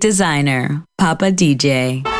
Designer, Papa DJ.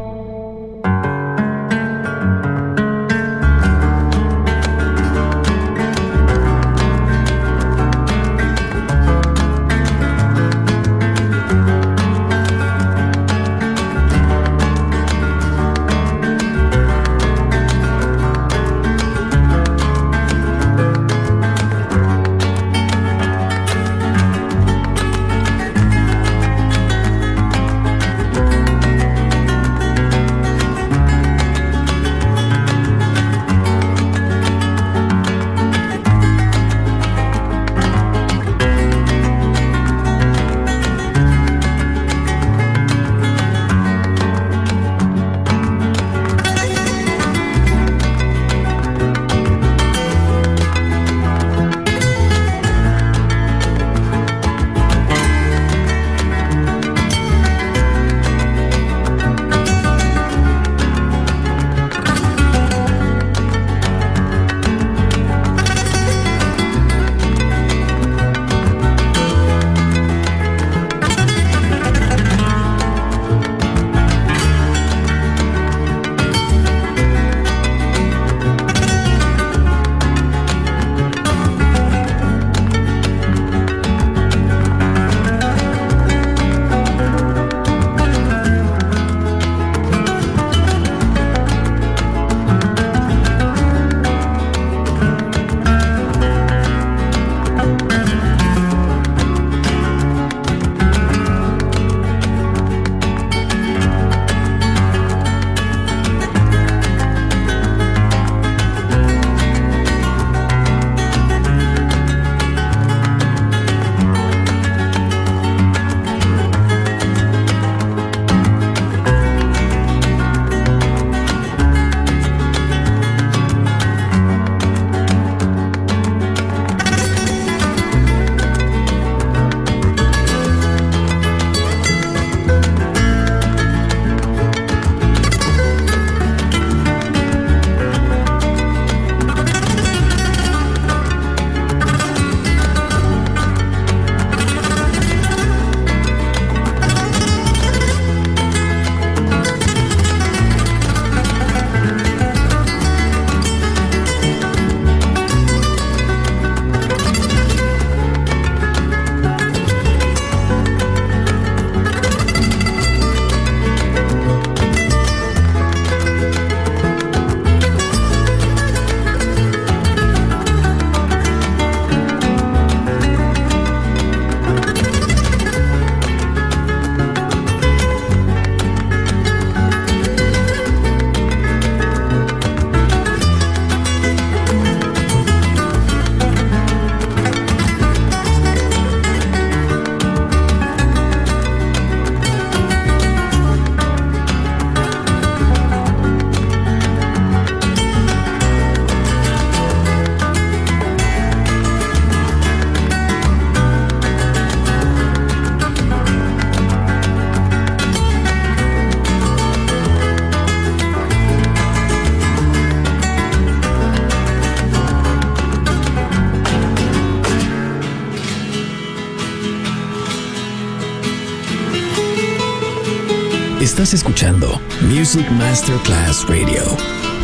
Estás escuchando Music Masterclass Radio,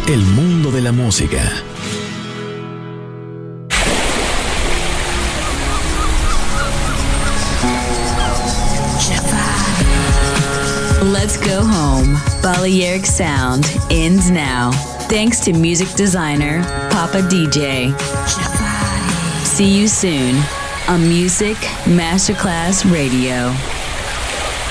el mundo de la música. Let's go home. Balearic Sound ends now. Thanks to music designer Papa DJ. See you soon on Music Masterclass Radio.